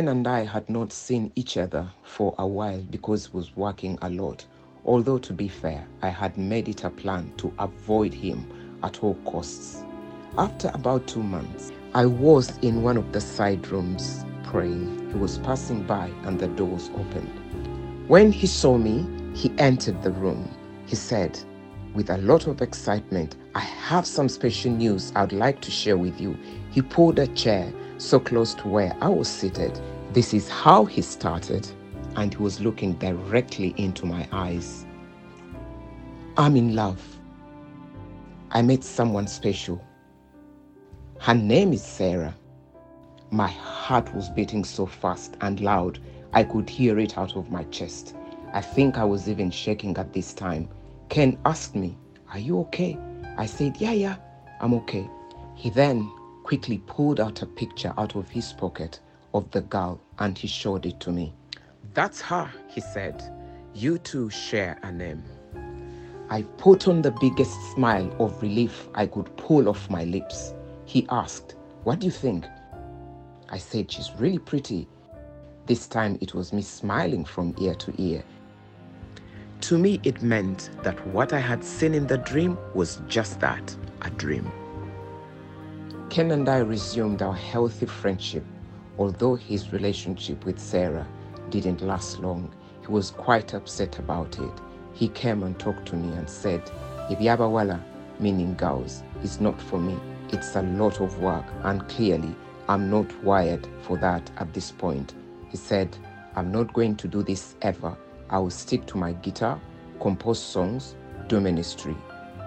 Ken and I had not seen each other for a while because he was working a lot. Although, to be fair, I had made it a plan to avoid him at all costs. After about two months, I was in one of the side rooms praying. He was passing by and the doors opened. When he saw me, he entered the room. He said, with a lot of excitement, I have some special news I'd like to share with you. He pulled a chair so close to where I was seated. This is how he started, and he was looking directly into my eyes. I'm in love. I met someone special. Her name is Sarah. My heart was beating so fast and loud, I could hear it out of my chest. I think I was even shaking at this time. Ken asked me, Are you okay? I said, Yeah, yeah, I'm okay. He then quickly pulled out a picture out of his pocket of the girl and he showed it to me. That's her, he said. You two share a name. I put on the biggest smile of relief I could pull off my lips. He asked, What do you think? I said, She's really pretty. This time it was me smiling from ear to ear. To me, it meant that what I had seen in the dream was just that a dream. Ken and I resumed our healthy friendship, although his relationship with Sarah didn't last long. He was quite upset about it. He came and talked to me and said, Ibiabawala, meaning girls, is not for me. It's a lot of work, and clearly, I'm not wired for that at this point. He said, I'm not going to do this ever. I will stick to my guitar, compose songs, do ministry.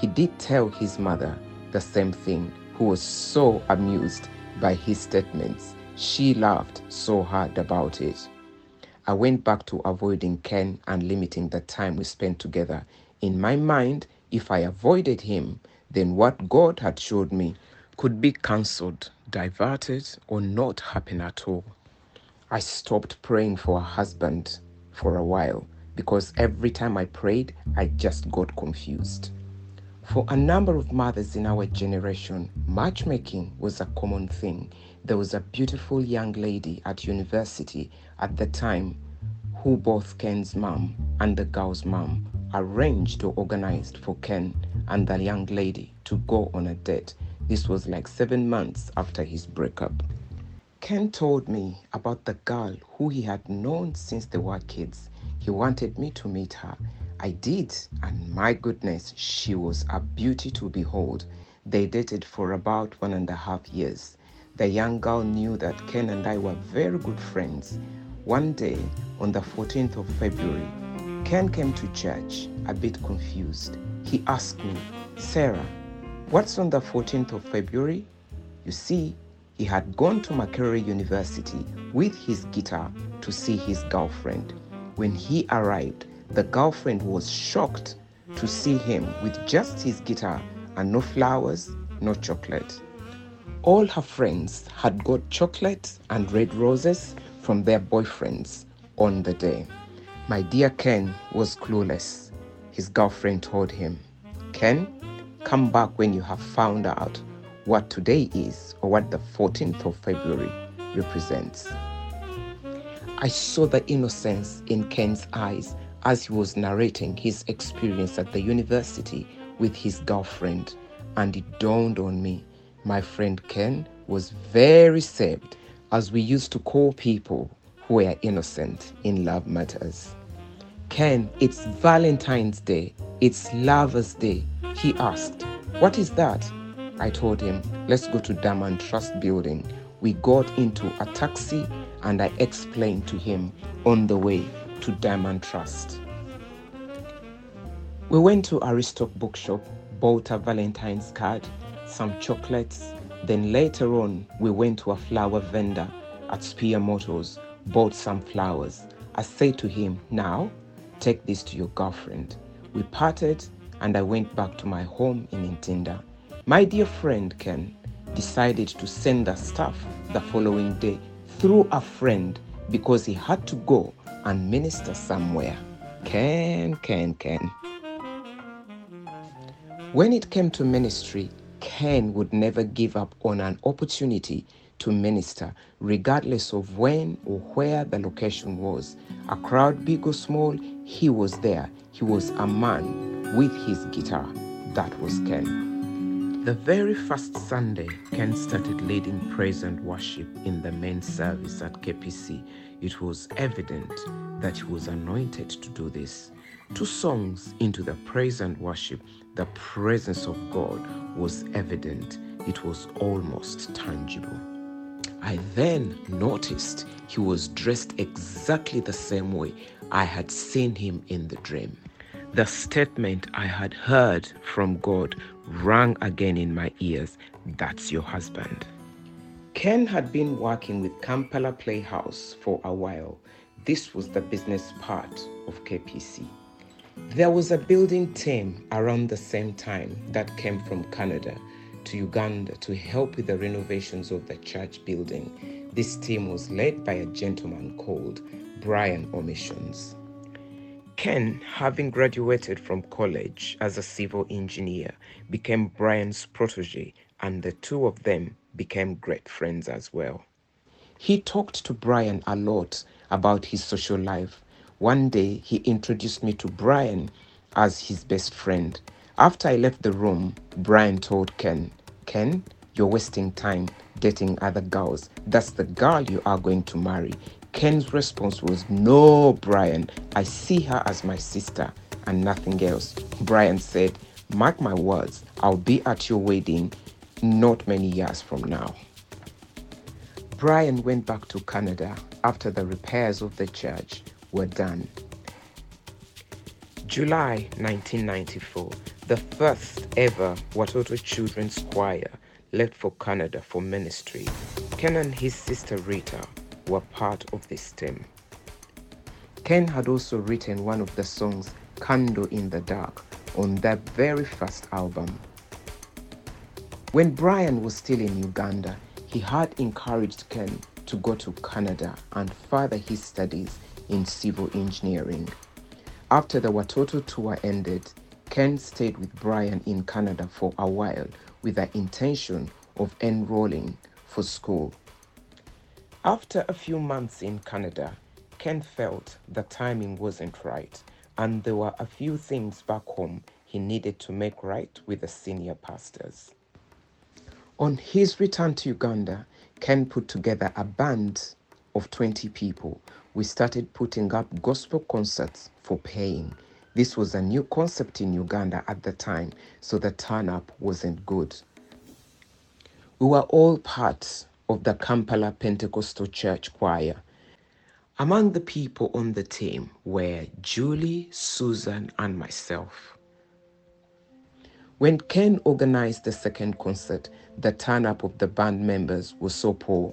He did tell his mother the same thing, who was so amused by his statements. She laughed so hard about it. I went back to avoiding Ken and limiting the time we spent together. In my mind, if I avoided him, then what God had showed me could be cancelled, diverted, or not happen at all. I stopped praying for a husband for a while because every time I prayed, I just got confused. For a number of mothers in our generation, matchmaking was a common thing. There was a beautiful young lady at university at the time who both Ken's mom and the girl's mom arranged or organized for Ken and the young lady to go on a date. This was like seven months after his breakup. Ken told me about the girl who he had known since they were kids. He wanted me to meet her I did, and my goodness, she was a beauty to behold. They dated for about one and a half years. The young girl knew that Ken and I were very good friends. One day, on the 14th of February, Ken came to church a bit confused. He asked me, Sarah, what's on the 14th of February? You see, he had gone to Makerere University with his guitar to see his girlfriend. When he arrived, the girlfriend was shocked to see him with just his guitar and no flowers, no chocolate. All her friends had got chocolate and red roses from their boyfriends on the day. My dear Ken was clueless. His girlfriend told him, Ken, come back when you have found out what today is or what the 14th of February represents. I saw the innocence in Ken's eyes as he was narrating his experience at the university with his girlfriend, and it dawned on me my friend Ken was very saved, as we used to call people who were innocent in love matters. Ken, it's Valentine's Day, it's Lover's Day. He asked, What is that? I told him, Let's go to Diamond Trust Building. We got into a taxi and I explained to him on the way to Diamond Trust. We went to Aristoc bookshop, bought a Valentine's card, some chocolates. Then later on, we went to a flower vendor at Spear Motors, bought some flowers. I said to him, Now, take this to your girlfriend. We parted and I went back to my home in Ntinda. My dear friend Ken decided to send us stuff the following day through a friend because he had to go and minister somewhere. Ken, Ken, Ken. When it came to ministry, Ken would never give up on an opportunity to minister, regardless of when or where the location was. A crowd, big or small, he was there. He was a man with his guitar. That was Ken. The very first Sunday, Ken started leading praise and worship in the main service at KPC. It was evident that he was anointed to do this. Two songs into the praise and worship, the presence of God was evident. It was almost tangible. I then noticed he was dressed exactly the same way I had seen him in the dream. The statement I had heard from God rang again in my ears That's your husband. Ken had been working with Kampala Playhouse for a while. This was the business part of KPC. There was a building team around the same time that came from Canada to Uganda to help with the renovations of the church building. This team was led by a gentleman called Brian Omissions. Ken, having graduated from college as a civil engineer, became Brian's protege, and the two of them became great friends as well. He talked to Brian a lot about his social life one day, he introduced me to Brian as his best friend. After I left the room, Brian told Ken, Ken, you're wasting time dating other girls. That's the girl you are going to marry. Ken's response was, No, Brian, I see her as my sister and nothing else. Brian said, Mark my words, I'll be at your wedding not many years from now. Brian went back to Canada after the repairs of the church were done. July 1994, the first ever Watoto Children's Choir left for Canada for ministry. Ken and his sister Rita were part of this team. Ken had also written one of the songs, Candle in the Dark, on that very first album. When Brian was still in Uganda, he had encouraged Ken to go to Canada and further his studies in civil engineering. After the Watoto tour ended, Ken stayed with Brian in Canada for a while with the intention of enrolling for school. After a few months in Canada, Ken felt the timing wasn't right and there were a few things back home he needed to make right with the senior pastors. On his return to Uganda, Ken put together a band of 20 people we started putting up gospel concerts for paying. This was a new concept in Uganda at the time, so the turn up wasn't good. We were all part of the Kampala Pentecostal Church choir. Among the people on the team were Julie, Susan, and myself. When Ken organized the second concert, the turn up of the band members was so poor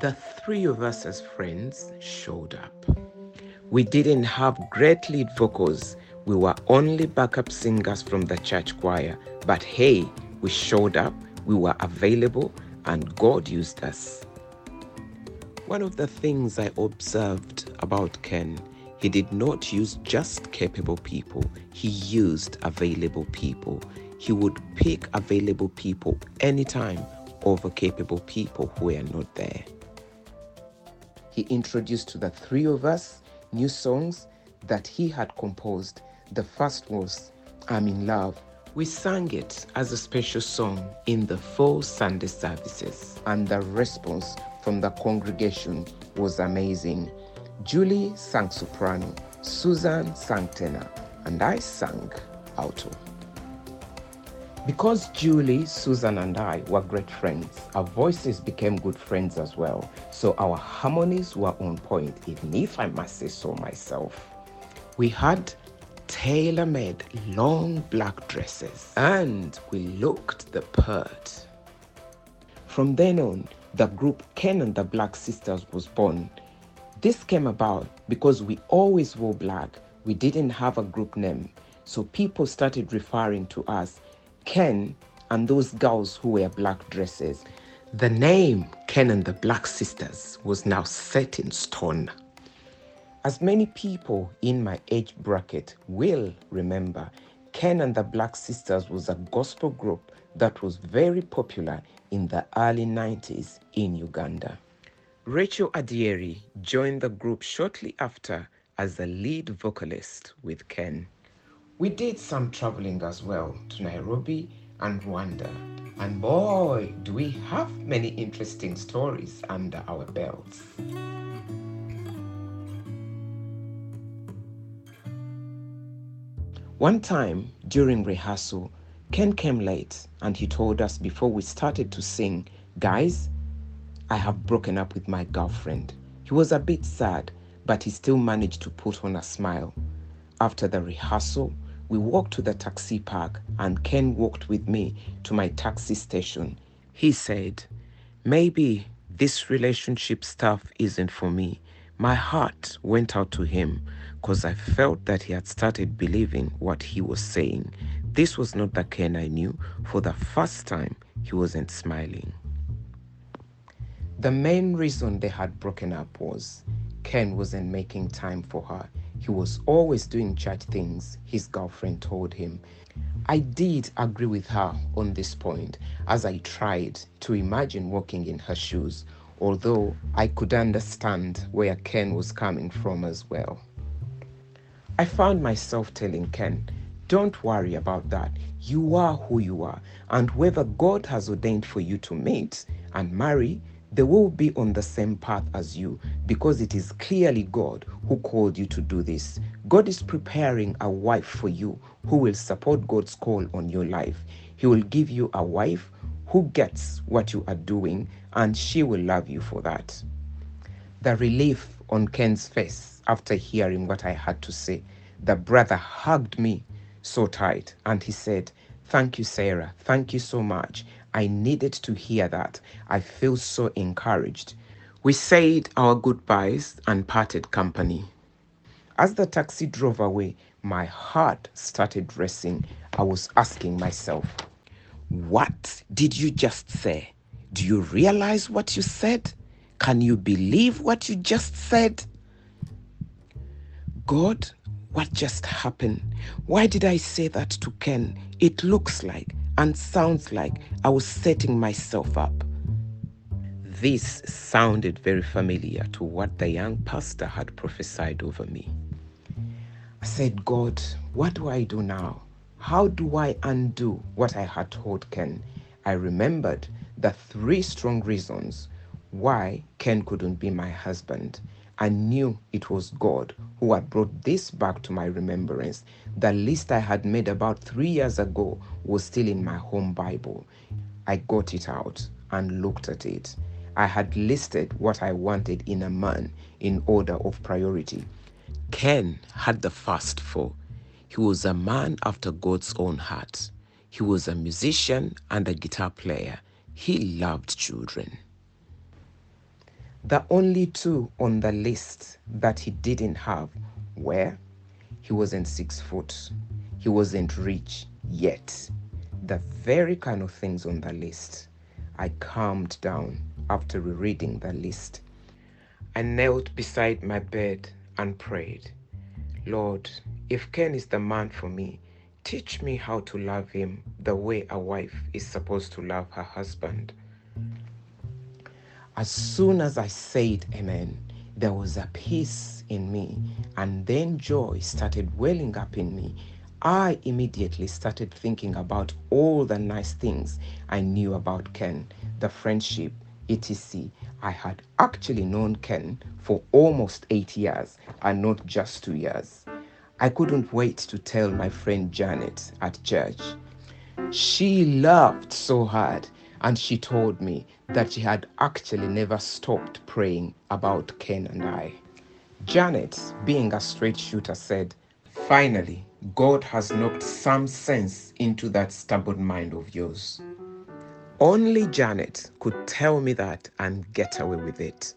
the three of us as friends showed up. We didn't have great lead vocals, we were only backup singers from the church choir. But hey, we showed up, we were available, and God used us. One of the things I observed about Ken, he did not use just capable people, he used available people. He would pick available people anytime over capable people who were not there he introduced to the three of us new songs that he had composed. The first was I'm in Love. We sang it as a special song in the four Sunday services, and the response from the congregation was amazing. Julie sang soprano, Susan sang tenor, and I sang alto. Because Julie, Susan, and I were great friends, our voices became good friends as well. So our harmonies were on point, even if I must say so myself. We had tailor made long black dresses and we looked the part. From then on, the group Ken and the Black Sisters was born. This came about because we always wore black. We didn't have a group name. So people started referring to us Ken and those girls who wear black dresses. The name Ken and the Black Sisters was now set in stone. As many people in my age bracket will remember, Ken and the Black Sisters was a gospel group that was very popular in the early 90s in Uganda. Rachel Adieri joined the group shortly after as the lead vocalist with Ken. We did some traveling as well to Nairobi and Rwanda, and boy, do we have many interesting stories under our belts. One time during rehearsal, Ken came late and he told us before we started to sing, Guys, I have broken up with my girlfriend. He was a bit sad, but he still managed to put on a smile. After the rehearsal, we walked to the taxi park and Ken walked with me to my taxi station. He said, Maybe this relationship stuff isn't for me. My heart went out to him because I felt that he had started believing what he was saying. This was not the Ken I knew. For the first time, he wasn't smiling. The main reason they had broken up was Ken wasn't making time for her. He was always doing church things, his girlfriend told him. I did agree with her on this point as I tried to imagine walking in her shoes, although I could understand where Ken was coming from as well. I found myself telling Ken, don't worry about that. You are who you are, and whoever God has ordained for you to meet and marry, they will be on the same path as you because it is clearly God who called you to do this. God is preparing a wife for you who will support God's call on your life. He will give you a wife who gets what you are doing and she will love you for that. The relief on Ken's face after hearing what I had to say, the brother hugged me so tight and he said, Thank you, Sarah. Thank you so much. I needed to hear that. I feel so encouraged. We said our goodbyes and parted company. As the taxi drove away, my heart started racing. I was asking myself, What did you just say? Do you realize what you said? Can you believe what you just said? God, what just happened? Why did I say that to Ken? It looks like and sounds like I was setting myself up. This sounded very familiar to what the young pastor had prophesied over me. I said, God, what do I do now? How do I undo what I had told Ken? I remembered the three strong reasons why Ken couldn't be my husband. I knew it was God who had brought this back to my remembrance. The list I had made about three years ago was still in my home Bible. I got it out and looked at it. I had listed what I wanted in a man in order of priority. Ken had the first four. He was a man after God's own heart. He was a musician and a guitar player. He loved children. The only two on the list that he didn't have were he wasn't six foot, he wasn't rich yet. The very kind of things on the list. I calmed down after rereading the list. I knelt beside my bed and prayed, Lord, if Ken is the man for me, teach me how to love him the way a wife is supposed to love her husband. As soon as I said amen, there was a peace in me, and then joy started welling up in me. I immediately started thinking about all the nice things I knew about Ken, the friendship, etc. I had actually known Ken for almost eight years and not just two years. I couldn't wait to tell my friend Janet at church. She laughed so hard and she told me that she had actually never stopped praying about Ken and I. Janet, being a straight shooter, said, Finally, God has knocked some sense into that stubborn mind of yours. Only Janet could tell me that and get away with it.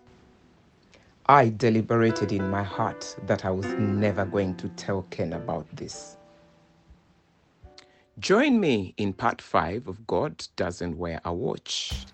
I deliberated in my heart that I was never going to tell Ken about this. Join me in part 5 of God Doesn't Wear a Watch.